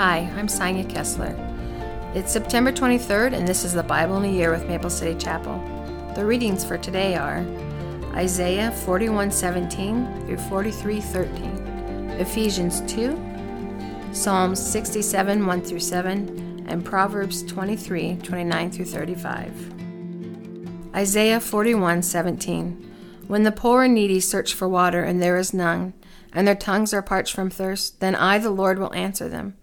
Hi, I'm Sonya Kesler. It's September 23rd, and this is the Bible in a Year with Maple City Chapel. The readings for today are Isaiah 41:17 through 43:13, Ephesians 2, Psalms 67 1 through 7, and Proverbs 23 29 through 35. Isaiah 41:17 When the poor and needy search for water and there is none, and their tongues are parched from thirst, then I, the Lord, will answer them.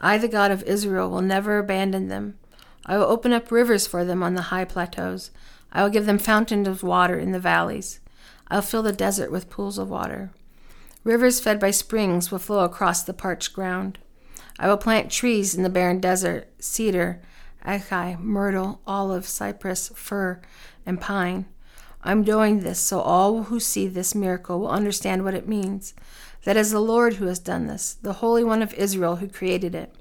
I, the God of Israel, will never abandon them. I will open up rivers for them on the high plateaus. I will give them fountains of water in the valleys. I will fill the desert with pools of water. Rivers fed by springs will flow across the parched ground. I will plant trees in the barren desert cedar, acacia, myrtle, olive, cypress, fir, and pine. I'm doing this so all who see this miracle will understand what it means. That is the Lord who has done this, the Holy One of Israel who created it.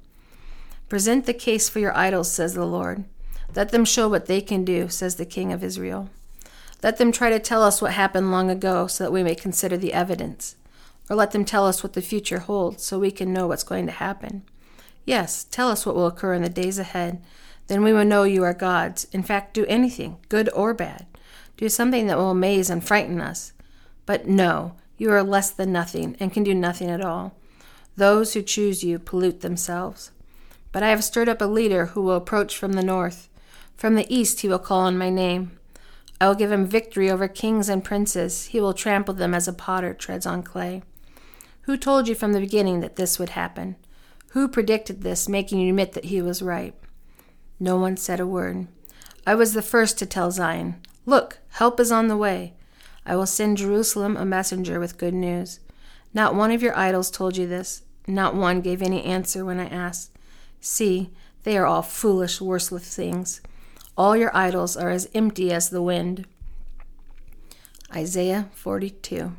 Present the case for your idols, says the Lord. Let them show what they can do, says the King of Israel. Let them try to tell us what happened long ago so that we may consider the evidence. Or let them tell us what the future holds so we can know what's going to happen. Yes, tell us what will occur in the days ahead. Then we will know you are gods. In fact, do anything, good or bad. Do something that will amaze and frighten us. But no, you are less than nothing and can do nothing at all. Those who choose you pollute themselves. But I have stirred up a leader who will approach from the north. From the east he will call on my name. I will give him victory over kings and princes. He will trample them as a potter treads on clay. Who told you from the beginning that this would happen? Who predicted this, making you admit that he was right? No one said a word. I was the first to tell Zion, Look, help is on the way. I will send Jerusalem a messenger with good news. Not one of your idols told you this. Not one gave any answer when I asked. See, they are all foolish, worthless things. All your idols are as empty as the wind. Isaiah 42.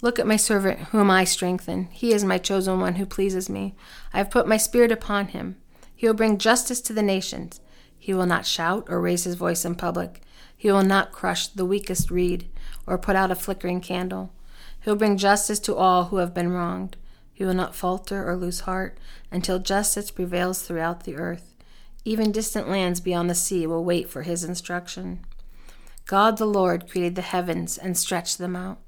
Look at my servant, whom I strengthen. He is my chosen one who pleases me. I have put my spirit upon him. He will bring justice to the nations. He will not shout or raise his voice in public. He will not crush the weakest reed or put out a flickering candle. He will bring justice to all who have been wronged. He will not falter or lose heart until justice prevails throughout the earth. Even distant lands beyond the sea will wait for his instruction. God the Lord created the heavens and stretched them out.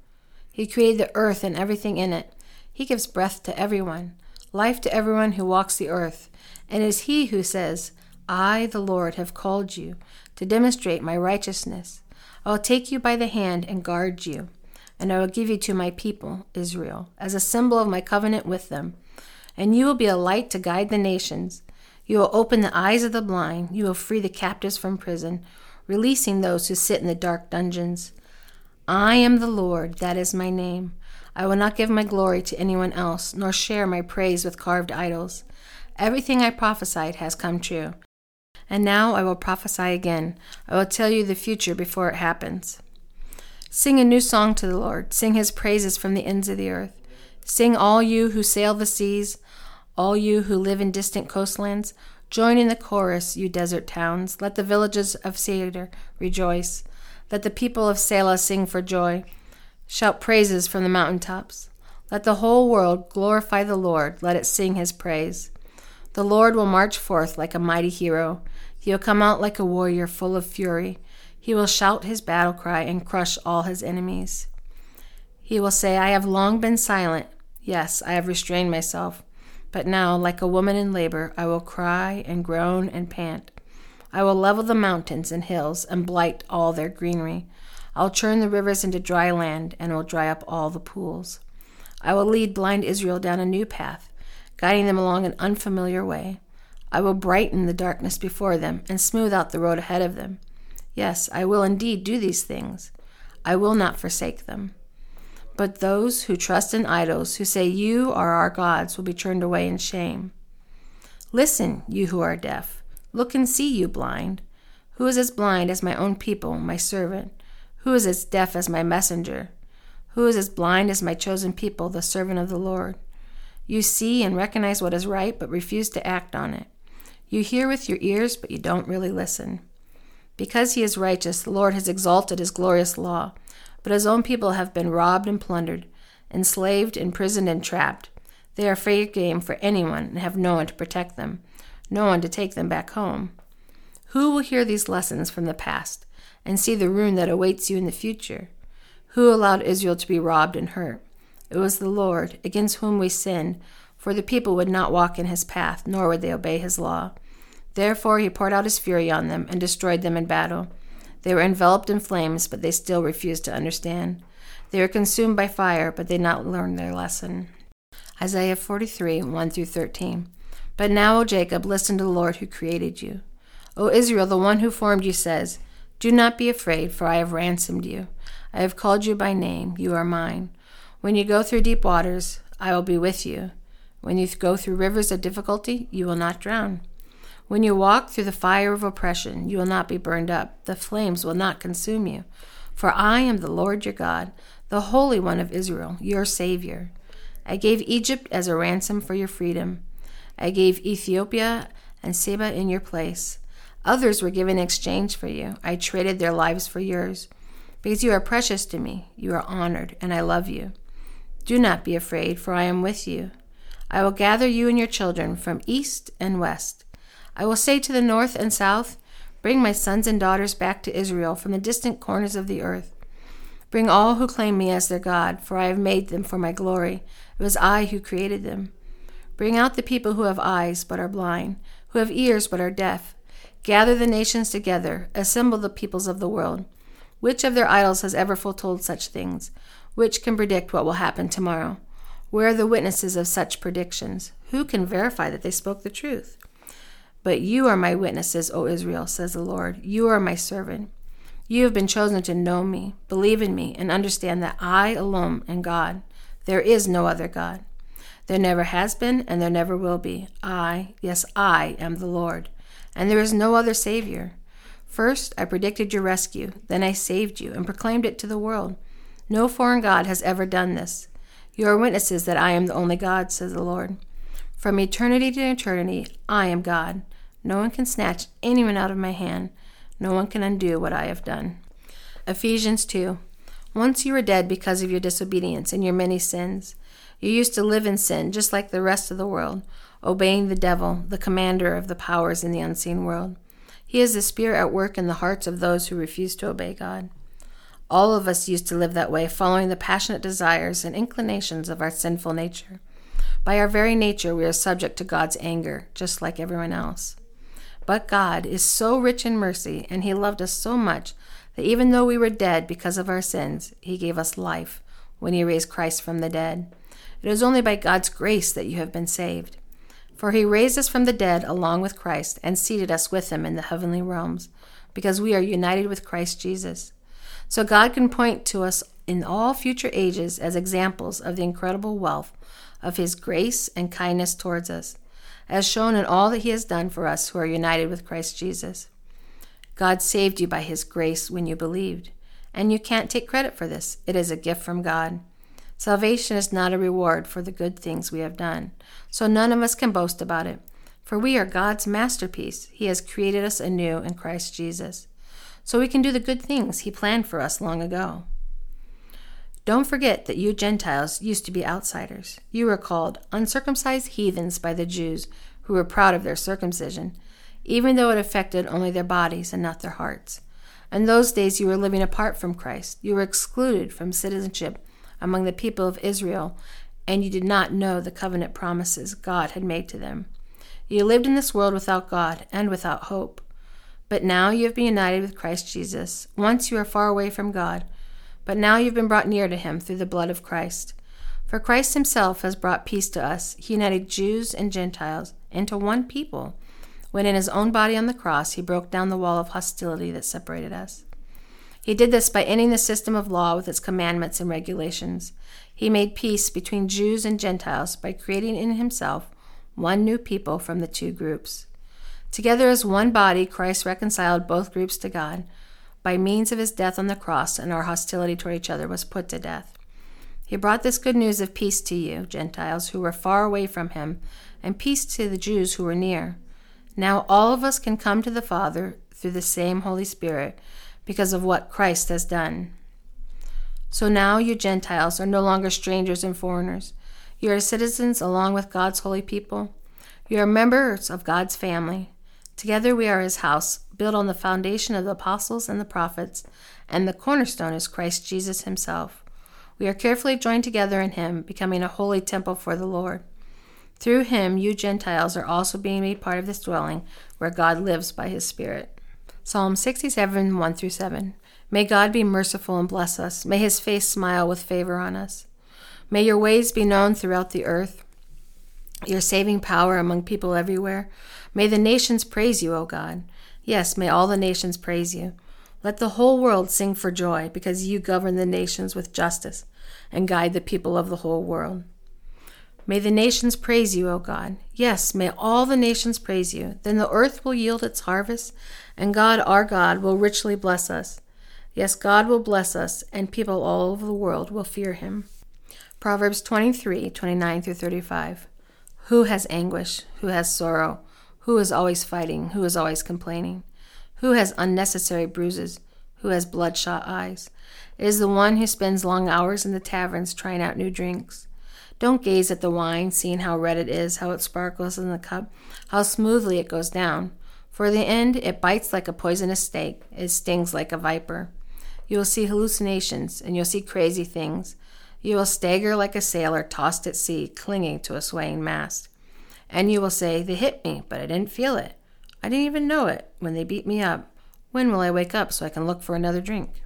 He created the earth and everything in it. He gives breath to everyone, life to everyone who walks the earth. And it is He who says, I, the Lord, have called you to demonstrate my righteousness. I will take you by the hand and guard you, and I will give you to my people, Israel, as a symbol of my covenant with them. And you will be a light to guide the nations. You will open the eyes of the blind. You will free the captives from prison, releasing those who sit in the dark dungeons. I am the Lord, that is my name. I will not give my glory to anyone else, nor share my praise with carved idols. Everything I prophesied has come true. And now I will prophesy again. I will tell you the future before it happens. Sing a new song to the Lord. Sing his praises from the ends of the earth. Sing, all you who sail the seas, all you who live in distant coastlands. Join in the chorus, you desert towns. Let the villages of Cedar rejoice. Let the people of Sela sing for joy. Shout praises from the mountain tops. Let the whole world glorify the Lord. Let it sing his praise. The Lord will march forth like a mighty hero. He will come out like a warrior full of fury. He will shout his battle cry and crush all his enemies. He will say, I have long been silent. Yes, I have restrained myself. But now, like a woman in labor, I will cry and groan and pant. I will level the mountains and hills and blight all their greenery. I'll turn the rivers into dry land and will dry up all the pools. I will lead blind Israel down a new path, guiding them along an unfamiliar way. I will brighten the darkness before them and smooth out the road ahead of them. Yes, I will indeed do these things. I will not forsake them. But those who trust in idols, who say, You are our gods, will be turned away in shame. Listen, you who are deaf. Look and see, you blind. Who is as blind as my own people, my servant? Who is as deaf as my messenger? Who is as blind as my chosen people, the servant of the Lord? You see and recognize what is right, but refuse to act on it. You hear with your ears, but you don't really listen. Because he is righteous, the Lord has exalted his glorious law, but his own people have been robbed and plundered, enslaved, imprisoned, and trapped. They are fair game for anyone and have no one to protect them, no one to take them back home. Who will hear these lessons from the past and see the ruin that awaits you in the future? Who allowed Israel to be robbed and hurt? It was the Lord, against whom we sinned, for the people would not walk in his path, nor would they obey his law. Therefore he poured out his fury on them and destroyed them in battle. They were enveloped in flames, but they still refused to understand. They were consumed by fire, but they did not learn their lesson. Isaiah 43, 1 through 13. But now, O Jacob, listen to the Lord who created you. O Israel, the one who formed you says, Do not be afraid, for I have ransomed you. I have called you by name, you are mine. When you go through deep waters, I will be with you. When you go through rivers of difficulty, you will not drown. When you walk through the fire of oppression, you will not be burned up. The flames will not consume you. For I am the Lord your God, the Holy One of Israel, your Savior. I gave Egypt as a ransom for your freedom. I gave Ethiopia and Seba in your place. Others were given in exchange for you. I traded their lives for yours. Because you are precious to me, you are honored, and I love you. Do not be afraid, for I am with you. I will gather you and your children from east and west. I will say to the north and south, Bring my sons and daughters back to Israel from the distant corners of the earth. Bring all who claim me as their God, for I have made them for my glory. It was I who created them. Bring out the people who have eyes but are blind, who have ears but are deaf. Gather the nations together, assemble the peoples of the world. Which of their idols has ever foretold such things? Which can predict what will happen tomorrow? Where are the witnesses of such predictions? Who can verify that they spoke the truth? But you are my witnesses, O Israel, says the Lord. You are my servant. You have been chosen to know me, believe in me, and understand that I alone am God. There is no other God. There never has been, and there never will be. I, yes, I am the Lord, and there is no other Savior. First, I predicted your rescue, then I saved you and proclaimed it to the world. No foreign God has ever done this. You are witnesses that I am the only God, says the Lord. From eternity to eternity, I am God. No one can snatch anyone out of my hand. No one can undo what I have done. Ephesians 2. Once you were dead because of your disobedience and your many sins. You used to live in sin just like the rest of the world, obeying the devil, the commander of the powers in the unseen world. He is the spirit at work in the hearts of those who refuse to obey God. All of us used to live that way, following the passionate desires and inclinations of our sinful nature. By our very nature, we are subject to God's anger, just like everyone else. But God is so rich in mercy, and He loved us so much that even though we were dead because of our sins, He gave us life when He raised Christ from the dead. It is only by God's grace that you have been saved. For He raised us from the dead along with Christ and seated us with Him in the heavenly realms, because we are united with Christ Jesus. So God can point to us in all future ages as examples of the incredible wealth of His grace and kindness towards us as shown in all that He has done for us who are united with Christ Jesus. God saved you by His grace when you believed, and you can't take credit for this. It is a gift from God. Salvation is not a reward for the good things we have done, so none of us can boast about it. For we are God's masterpiece. He has created us anew in Christ Jesus, so we can do the good things He planned for us long ago. Don't forget that you Gentiles used to be outsiders. You were called uncircumcised heathens by the Jews, who were proud of their circumcision, even though it affected only their bodies and not their hearts. In those days, you were living apart from Christ. You were excluded from citizenship among the people of Israel, and you did not know the covenant promises God had made to them. You lived in this world without God and without hope. But now you have been united with Christ Jesus. Once you were far away from God but now you've been brought near to him through the blood of Christ. For Christ himself has brought peace to us. He united Jews and Gentiles into one people when in his own body on the cross he broke down the wall of hostility that separated us. He did this by ending the system of law with its commandments and regulations. He made peace between Jews and Gentiles by creating in himself one new people from the two groups. Together as one body, Christ reconciled both groups to God by means of his death on the cross, and our hostility toward each other was put to death. He brought this good news of peace to you, Gentiles, who were far away from him, and peace to the Jews who were near. Now all of us can come to the Father through the same Holy Spirit because of what Christ has done. So now you Gentiles are no longer strangers and foreigners. You are citizens along with God's holy people. You are members of God's family. Together we are his house, built on the foundation of the apostles and the prophets, and the cornerstone is Christ Jesus himself. We are carefully joined together in him, becoming a holy temple for the Lord. Through him, you Gentiles are also being made part of this dwelling where God lives by his Spirit. Psalm 67 1 through 7. May God be merciful and bless us. May his face smile with favor on us. May your ways be known throughout the earth, your saving power among people everywhere. May the nations praise you, O God. Yes, may all the nations praise you. Let the whole world sing for joy, because you govern the nations with justice and guide the people of the whole world. May the nations praise you, O God. Yes, may all the nations praise you. Then the earth will yield its harvest, and God, our God, will richly bless us. Yes, God will bless us, and people all over the world will fear him. Proverbs 23 29 through 35. Who has anguish? Who has sorrow? Who is always fighting? Who is always complaining? Who has unnecessary bruises? Who has bloodshot eyes? It is the one who spends long hours in the taverns trying out new drinks. Don't gaze at the wine, seeing how red it is, how it sparkles in the cup, how smoothly it goes down. For the end, it bites like a poisonous snake, it stings like a viper. You will see hallucinations, and you'll see crazy things. You will stagger like a sailor tossed at sea, clinging to a swaying mast. And you will say, They hit me, but I didn't feel it. I didn't even know it when they beat me up. When will I wake up so I can look for another drink?